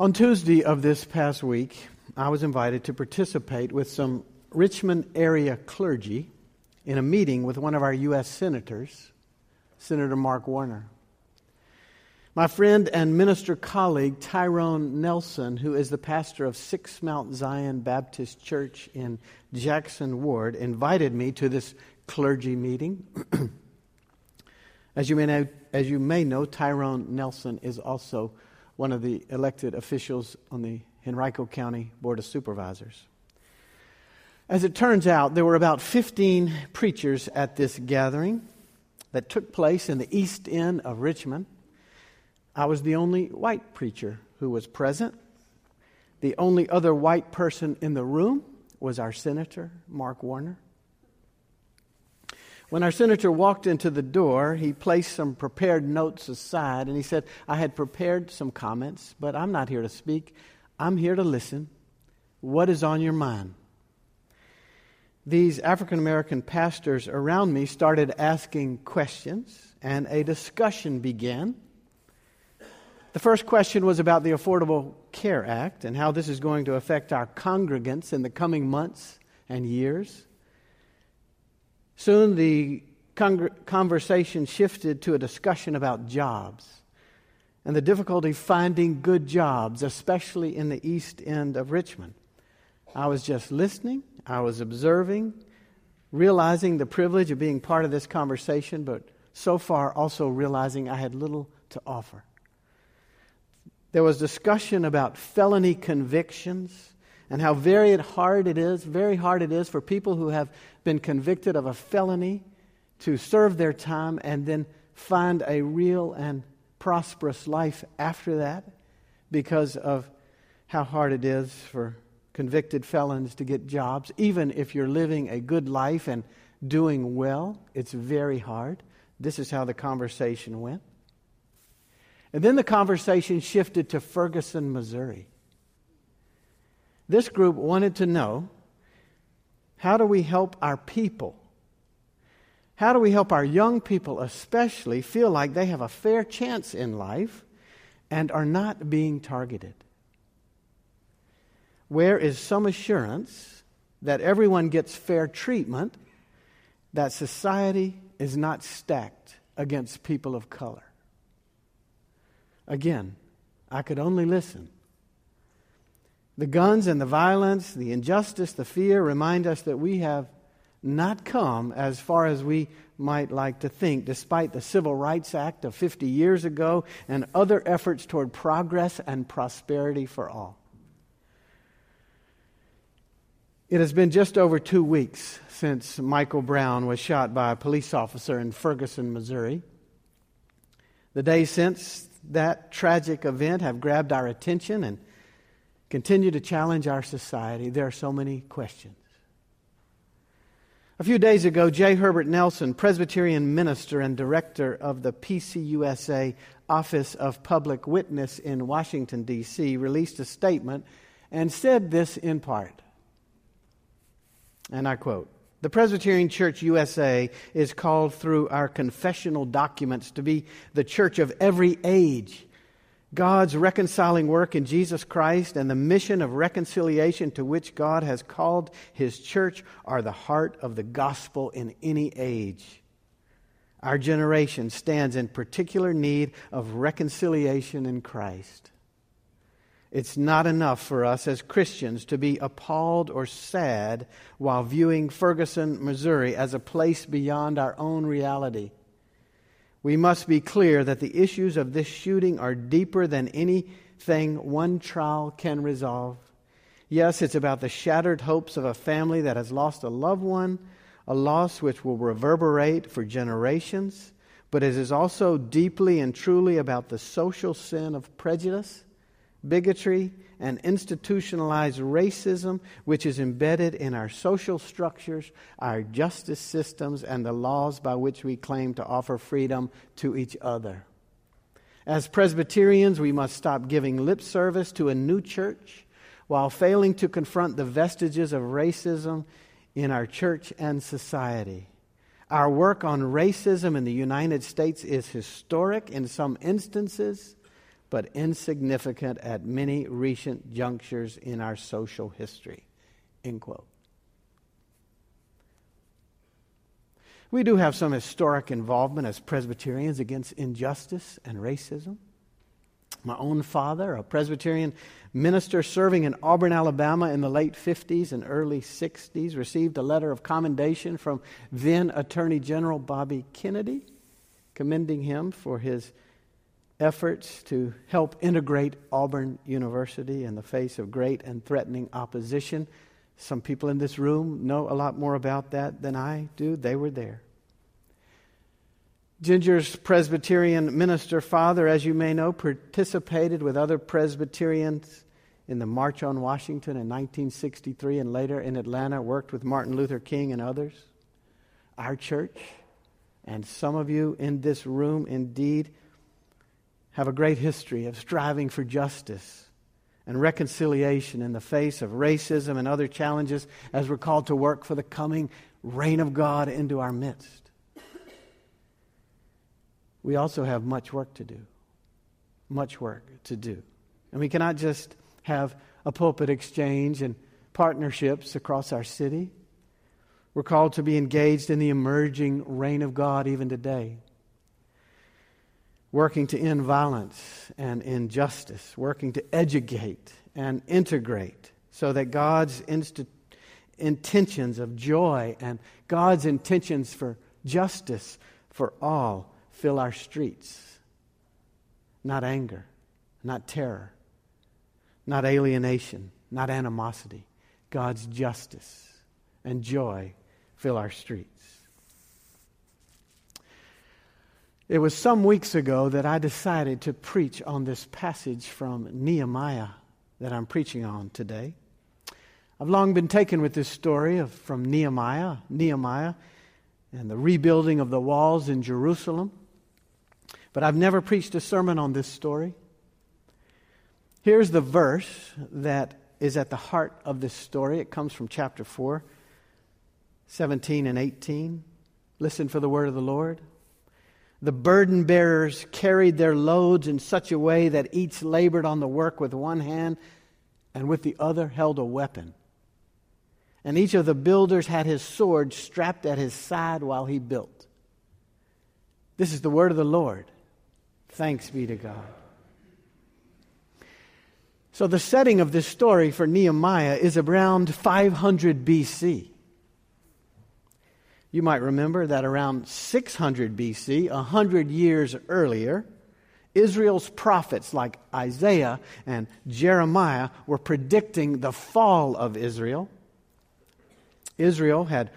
On Tuesday of this past week, I was invited to participate with some Richmond area clergy in a meeting with one of our U.S. senators, Senator Mark Warner. My friend and minister colleague, Tyrone Nelson, who is the pastor of Sixth Mount Zion Baptist Church in Jackson Ward, invited me to this clergy meeting. as, you may know, as you may know, Tyrone Nelson is also one of the elected officials on the Henrico County Board of Supervisors. As it turns out, there were about 15 preachers at this gathering that took place in the east end of Richmond. I was the only white preacher who was present. The only other white person in the room was our senator, Mark Warner. When our senator walked into the door, he placed some prepared notes aside and he said, I had prepared some comments, but I'm not here to speak. I'm here to listen. What is on your mind? These African American pastors around me started asking questions, and a discussion began. The first question was about the Affordable Care Act and how this is going to affect our congregants in the coming months and years. Soon the conversation shifted to a discussion about jobs and the difficulty finding good jobs, especially in the east end of Richmond. I was just listening, I was observing, realizing the privilege of being part of this conversation, but so far also realizing I had little to offer. There was discussion about felony convictions and how very hard it is, very hard it is for people who have been convicted of a felony to serve their time and then find a real and prosperous life after that because of how hard it is for convicted felons to get jobs. Even if you're living a good life and doing well, it's very hard. This is how the conversation went. And then the conversation shifted to Ferguson, Missouri. This group wanted to know how do we help our people? How do we help our young people, especially, feel like they have a fair chance in life and are not being targeted? Where is some assurance that everyone gets fair treatment, that society is not stacked against people of color? Again, I could only listen. The guns and the violence, the injustice, the fear remind us that we have not come as far as we might like to think, despite the Civil Rights Act of 50 years ago and other efforts toward progress and prosperity for all. It has been just over two weeks since Michael Brown was shot by a police officer in Ferguson, Missouri. The days since that tragic event have grabbed our attention and continue to challenge our society, there are so many questions. A few days ago, J. Herbert Nelson, Presbyterian minister and director of the PCUSA Office of Public Witness in Washington, D.C., released a statement and said this in part. And I quote The Presbyterian Church USA is called through our confessional documents to be the church of every age God's reconciling work in Jesus Christ and the mission of reconciliation to which God has called his church are the heart of the gospel in any age. Our generation stands in particular need of reconciliation in Christ. It's not enough for us as Christians to be appalled or sad while viewing Ferguson, Missouri as a place beyond our own reality we must be clear that the issues of this shooting are deeper than anything one trial can resolve. Yes, it's about the shattered hopes of a family that has lost a loved one, a loss which will reverberate for generations, but it is also deeply and truly about the social sin of prejudice, bigotry, and institutionalized racism, which is embedded in our social structures, our justice systems, and the laws by which we claim to offer freedom to each other. As Presbyterians, we must stop giving lip service to a new church while failing to confront the vestiges of racism in our church and society. Our work on racism in the United States is historic in some instances but insignificant at many recent junctures in our social history. End quote. We do have some historic involvement as Presbyterians against injustice and racism. My own father, a Presbyterian minister serving in Auburn, Alabama in the late 50s and early 60s, received a letter of commendation from then Attorney General Bobby Kennedy, commending him for his efforts to help integrate Auburn University in the face of great and threatening opposition. Some people in this room know a lot more about that than I do. They were there. Ginger's Presbyterian minister father, as you may know, participated with other Presbyterians in the March on Washington in 1963 and later in Atlanta, worked with Martin Luther King and others. Our church, and some of you in this room indeed, have a great history of striving for justice and reconciliation in the face of racism and other challenges as we're called to work for the coming reign of God into our midst we also have much work to do. Much work to do. And we cannot just have a pulpit exchange and partnerships across our city. We're called to be engaged in the emerging reign of God even today. Working to end violence and injustice, working to educate and integrate so that God's intentions of joy and God's intentions for justice for all fill our streets. Not anger, not terror, not alienation, not animosity. God's justice and joy fill our streets. It was some weeks ago that I decided to preach on this passage from Nehemiah that I'm preaching on today. I've long been taken with this story of, from Nehemiah, Nehemiah, and the rebuilding of the walls in Jerusalem. But I've never preached a sermon on this story. Here's the verse that is at the heart of this story. It comes from chapter 4, 17 and 18. Listen for the word of the Lord. The burden bearers carried their loads in such a way that each labored on the work with one hand and with the other held a weapon. And each of the builders had his sword strapped at his side while he built. This is the word of the Lord. Thanks be to God. So, the setting of this story for Nehemiah is around 500 BC. You might remember that around 600 BC, 100 years earlier, Israel's prophets like Isaiah and Jeremiah were predicting the fall of Israel. Israel had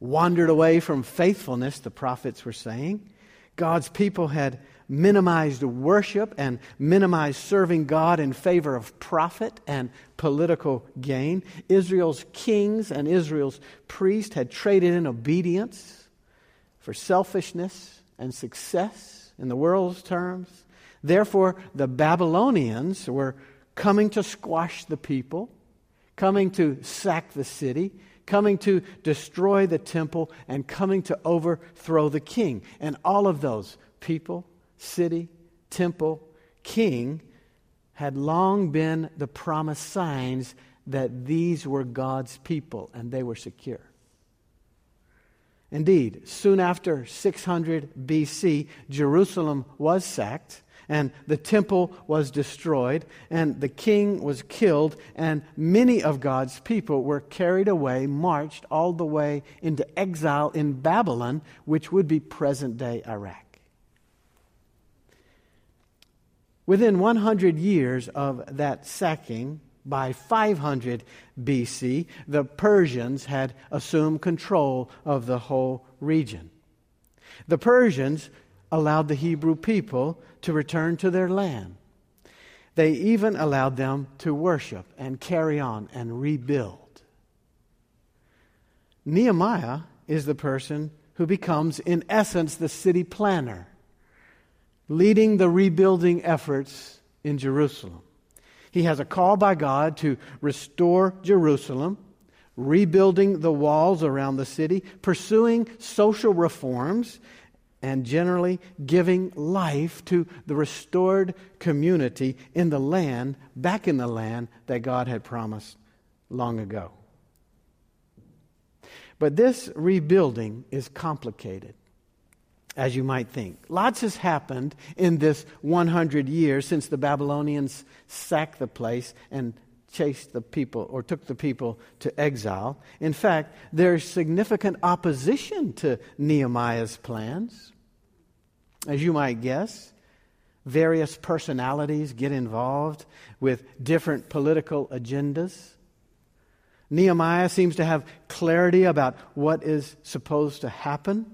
wandered away from faithfulness, the prophets were saying. God's people had minimized worship and minimized serving God in favor of profit and political gain. Israel's kings and Israel's priests had traded in obedience for selfishness and success in the world's terms. Therefore, the Babylonians were coming to squash the people, coming to sack the city, coming to destroy the temple, and coming to overthrow the king. And all of those people city, temple, king had long been the promised signs that these were God's people and they were secure. Indeed, soon after 600 BC, Jerusalem was sacked and the temple was destroyed and the king was killed and many of God's people were carried away, marched all the way into exile in Babylon, which would be present day Iraq. Within 100 years of that sacking, by 500 BC, the Persians had assumed control of the whole region. The Persians allowed the Hebrew people to return to their land. They even allowed them to worship and carry on and rebuild. Nehemiah is the person who becomes, in essence, the city planner leading the rebuilding efforts in Jerusalem. He has a call by God to restore Jerusalem, rebuilding the walls around the city, pursuing social reforms, and generally giving life to the restored community in the land, back in the land that God had promised long ago. But this rebuilding is complicated, as you might think. Lots has happened in this 100 years since the Babylonians sacked the place and chased the people or took the people to exile. In fact, there's significant opposition to Nehemiah's plans. As you might guess, various personalities get involved with different political agendas. Nehemiah seems to have clarity about what is supposed to happen.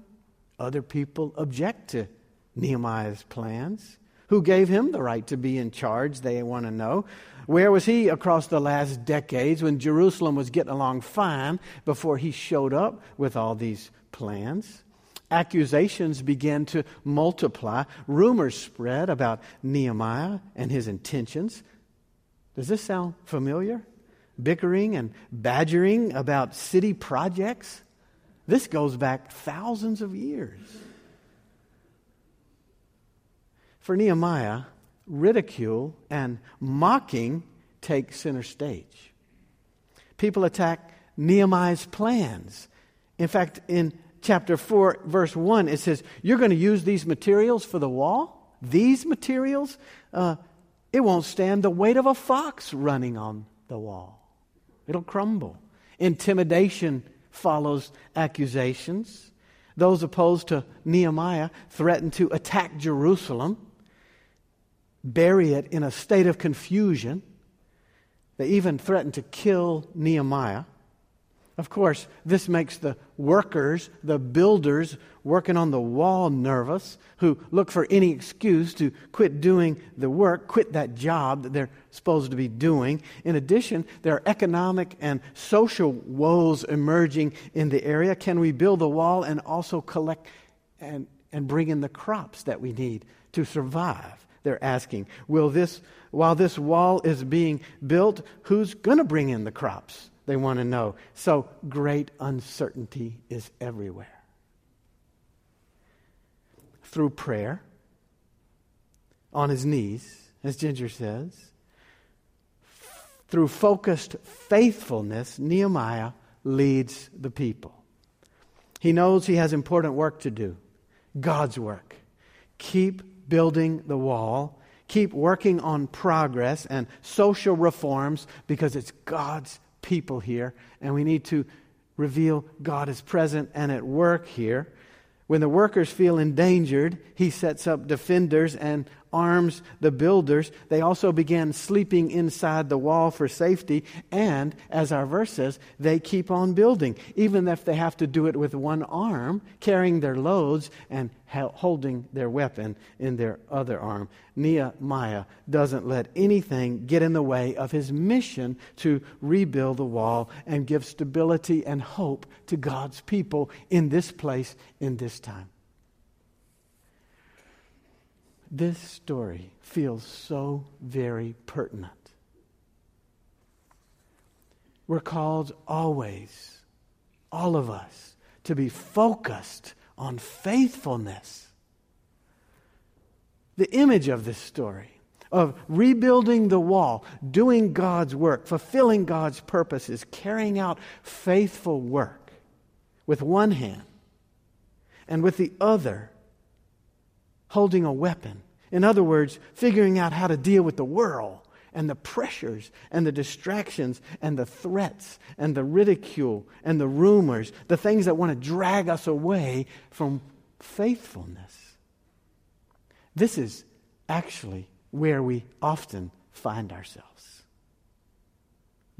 Other people object to Nehemiah's plans. Who gave him the right to be in charge? They want to know. Where was he across the last decades when Jerusalem was getting along fine before he showed up with all these plans? Accusations began to multiply. Rumors spread about Nehemiah and his intentions. Does this sound familiar? bickering and badgering about city projects. This goes back thousands of years. For Nehemiah, ridicule and mocking take center stage. People attack Nehemiah's plans. In fact, in chapter 4, verse 1, it says, You're going to use these materials for the wall? These materials? Uh, it won't stand the weight of a fox running on the wall. It'll crumble. Intimidation follows accusations. Those opposed to Nehemiah threaten to attack Jerusalem, bury it in a state of confusion. They even threaten to kill Nehemiah. Of course, this makes the workers, the builders working on the wall nervous, who look for any excuse to quit doing the work, quit that job that they're supposed to be doing. In addition, there are economic and social woes emerging in the area. Can we build the wall and also collect and, and bring in the crops that we need to survive? They're asking, will this, while this wall is being built, who's going to bring in the crops? They want to know. So great uncertainty is everywhere. Through prayer, on his knees, as Ginger says, through focused faithfulness, Nehemiah leads the people. He knows he has important work to do God's work. Keep building the wall, keep working on progress and social reforms because it's God's people here, and we need to reveal God is present and at work here. When the workers feel endangered, he sets up defenders and arms the builders. They also began sleeping inside the wall for safety. And, as our verse says, they keep on building, even if they have to do it with one arm, carrying their loads and holding their weapon in their other arm. Nehemiah doesn't let anything get in the way of his mission to rebuild the wall and give stability and hope to God's people in this place, in this time. This story feels so very pertinent. We're called always, all of us, to be focused on faithfulness. The image of this story of rebuilding the wall, doing God's work, fulfilling God's purposes, carrying out faithful work with one hand, and with the other, holding a weapon. In other words, figuring out how to deal with the world and the pressures and the distractions and the threats and the ridicule and the rumors, the things that want to drag us away from faithfulness. This is actually where we often find ourselves.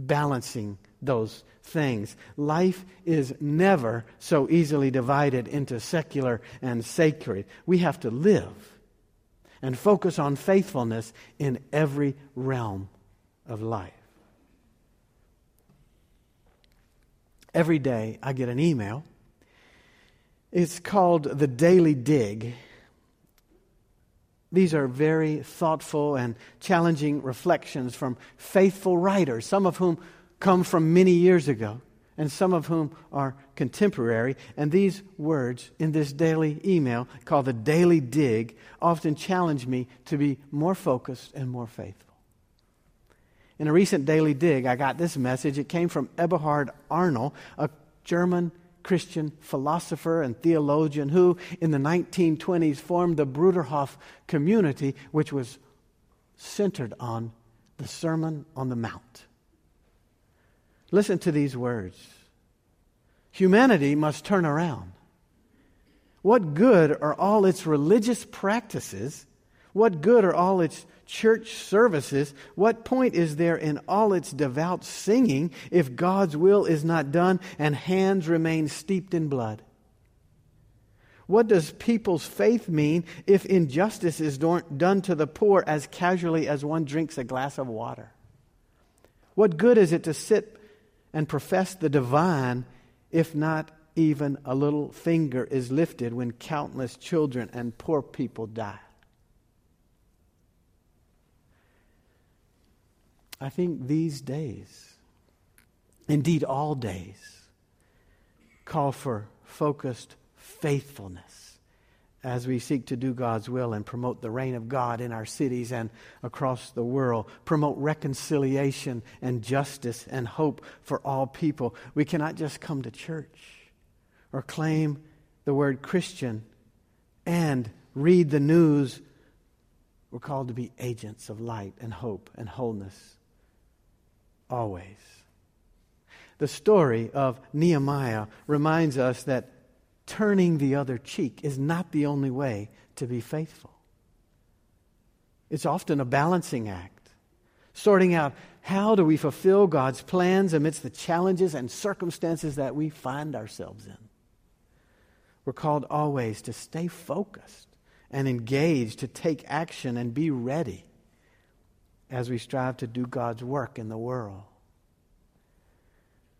Balancing those things. Life is never so easily divided into secular and sacred. We have to live and focus on faithfulness in every realm of life. Every day I get an email. It's called the Daily Dig. These are very thoughtful and challenging reflections from faithful writers, some of whom come from many years ago. and some of whom are contemporary. And these words in this daily email, called the Daily Dig, often challenge me to be more focused and more faithful. In a recent Daily Dig, I got this message. It came from Eberhard Arnold, a German Christian philosopher and theologian who, in the 1920s, formed the Bruderhof community, which was centered on the Sermon on the Mount. Listen to these words Humanity must turn around. What good are all its religious practices? What good are all its church services? What point is there in all its devout singing if God's will is not done and hands remain steeped in blood? What does people's faith mean if injustice is done to the poor as casually as one drinks a glass of water? What good is it to sit and profess the divine if not even a little finger is lifted when countless children and poor people die? I think these days, indeed all days, call for focused faithfulness as we seek to do God's will and promote the reign of God in our cities and across the world, promote reconciliation and justice and hope for all people. We cannot just come to church or claim the word Christian and read the news. We're called to be agents of light and hope and wholeness always. The story of Nehemiah reminds us that turning the other cheek is not the only way to be faithful. It's often a balancing act, sorting out how do we fulfill God's plans amidst the challenges and circumstances that we find ourselves in. We're called always to stay focused and engaged, to take action and be ready as we strive to do God's work in the world.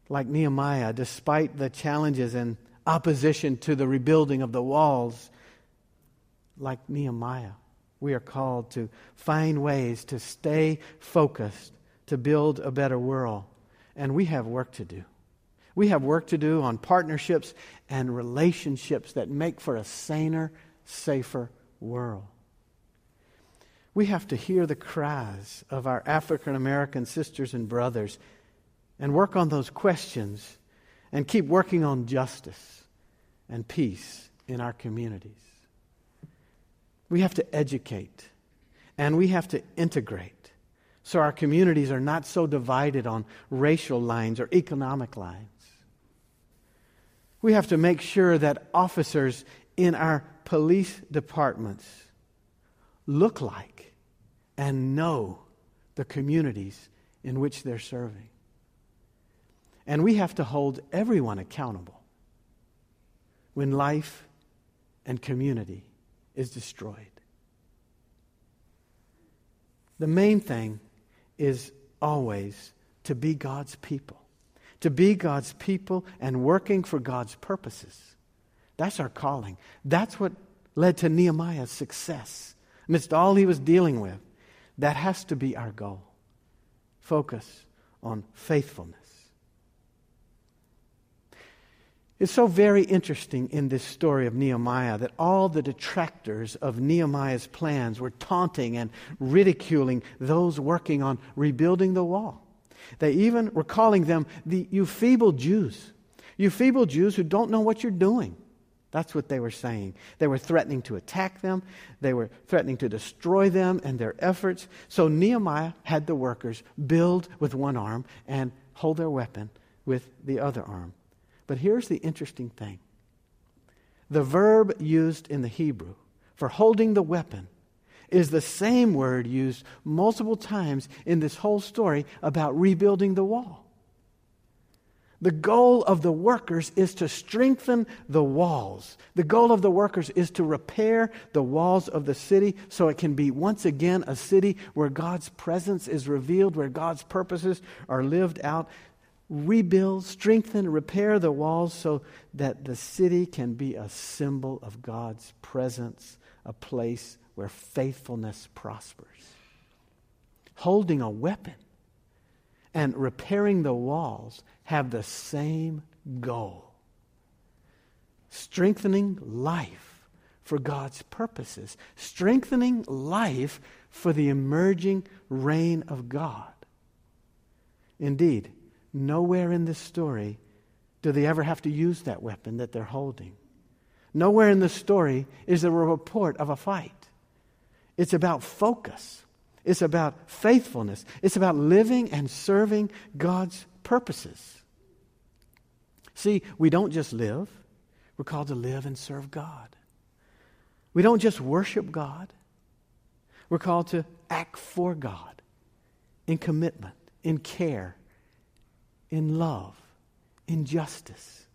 Like Nehemiah, despite the challenges and opposition to the rebuilding of the walls, like Nehemiah, we are called to find ways to stay focused, to build a better world. And we have work to do. We have work to do on partnerships and relationships that make for a saner, safer world. We have to hear the cries of our African American sisters and brothers and work on those questions and keep working on justice and peace in our communities. We have to educate and we have to integrate so our communities are not so divided on racial lines or economic lines. We have to make sure that officers in our police departments look like and know the communities in which they're serving. And we have to hold everyone accountable when life and community is destroyed. The main thing is always to be God's people, to be God's people and working for God's purposes. That's our calling. That's what led to Nehemiah's success amidst all he was dealing with. That has to be our goal. Focus on faithfulness. It's so very interesting in this story of Nehemiah that all the detractors of Nehemiah's plans were taunting and ridiculing those working on rebuilding the wall. They even were calling them the you feeble Jews. You feeble Jews who don't know what you're doing. That's what they were saying. They were threatening to attack them, they were threatening to destroy them and their efforts. So Nehemiah had the workers build with one arm and hold their weapon with the other arm. But here's the interesting thing the verb used in the Hebrew for holding the weapon is the same word used multiple times in this whole story about rebuilding the wall. The goal of the workers is to strengthen the walls. The goal of the workers is to repair the walls of the city so it can be once again a city where God's presence is revealed, where God's purposes are lived out. Rebuild, strengthen, repair the walls so that the city can be a symbol of God's presence, a place where faithfulness prospers. Holding a weapon and repairing the walls have the same goal strengthening life for God's purposes, strengthening life for the emerging reign of God. Indeed, nowhere in this story do they ever have to use that weapon that they're holding. Nowhere in the story is there a report of a fight. It's about focus. It's about faithfulness. It's about living and serving God's purposes. See, we don't just live, we're called to live and serve God. We don't just worship God, we're called to act for God in commitment, in care, in love, in justice,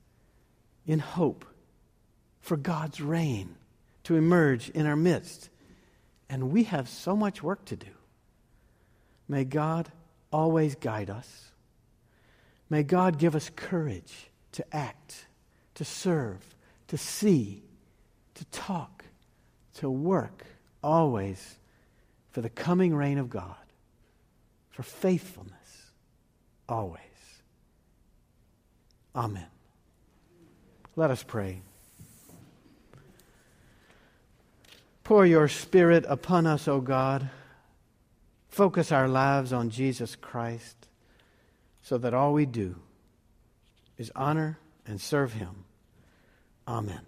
in hope for God's reign to emerge in our midst. And we have so much work to do. May God always guide us. May God give us courage to act, to serve, to see, to talk, to work always for the coming reign of God, for faithfulness always. Amen. Let us pray. Pour your Spirit upon us, O God. Focus our lives on Jesus Christ so that all we do is honor and serve Him. Amen.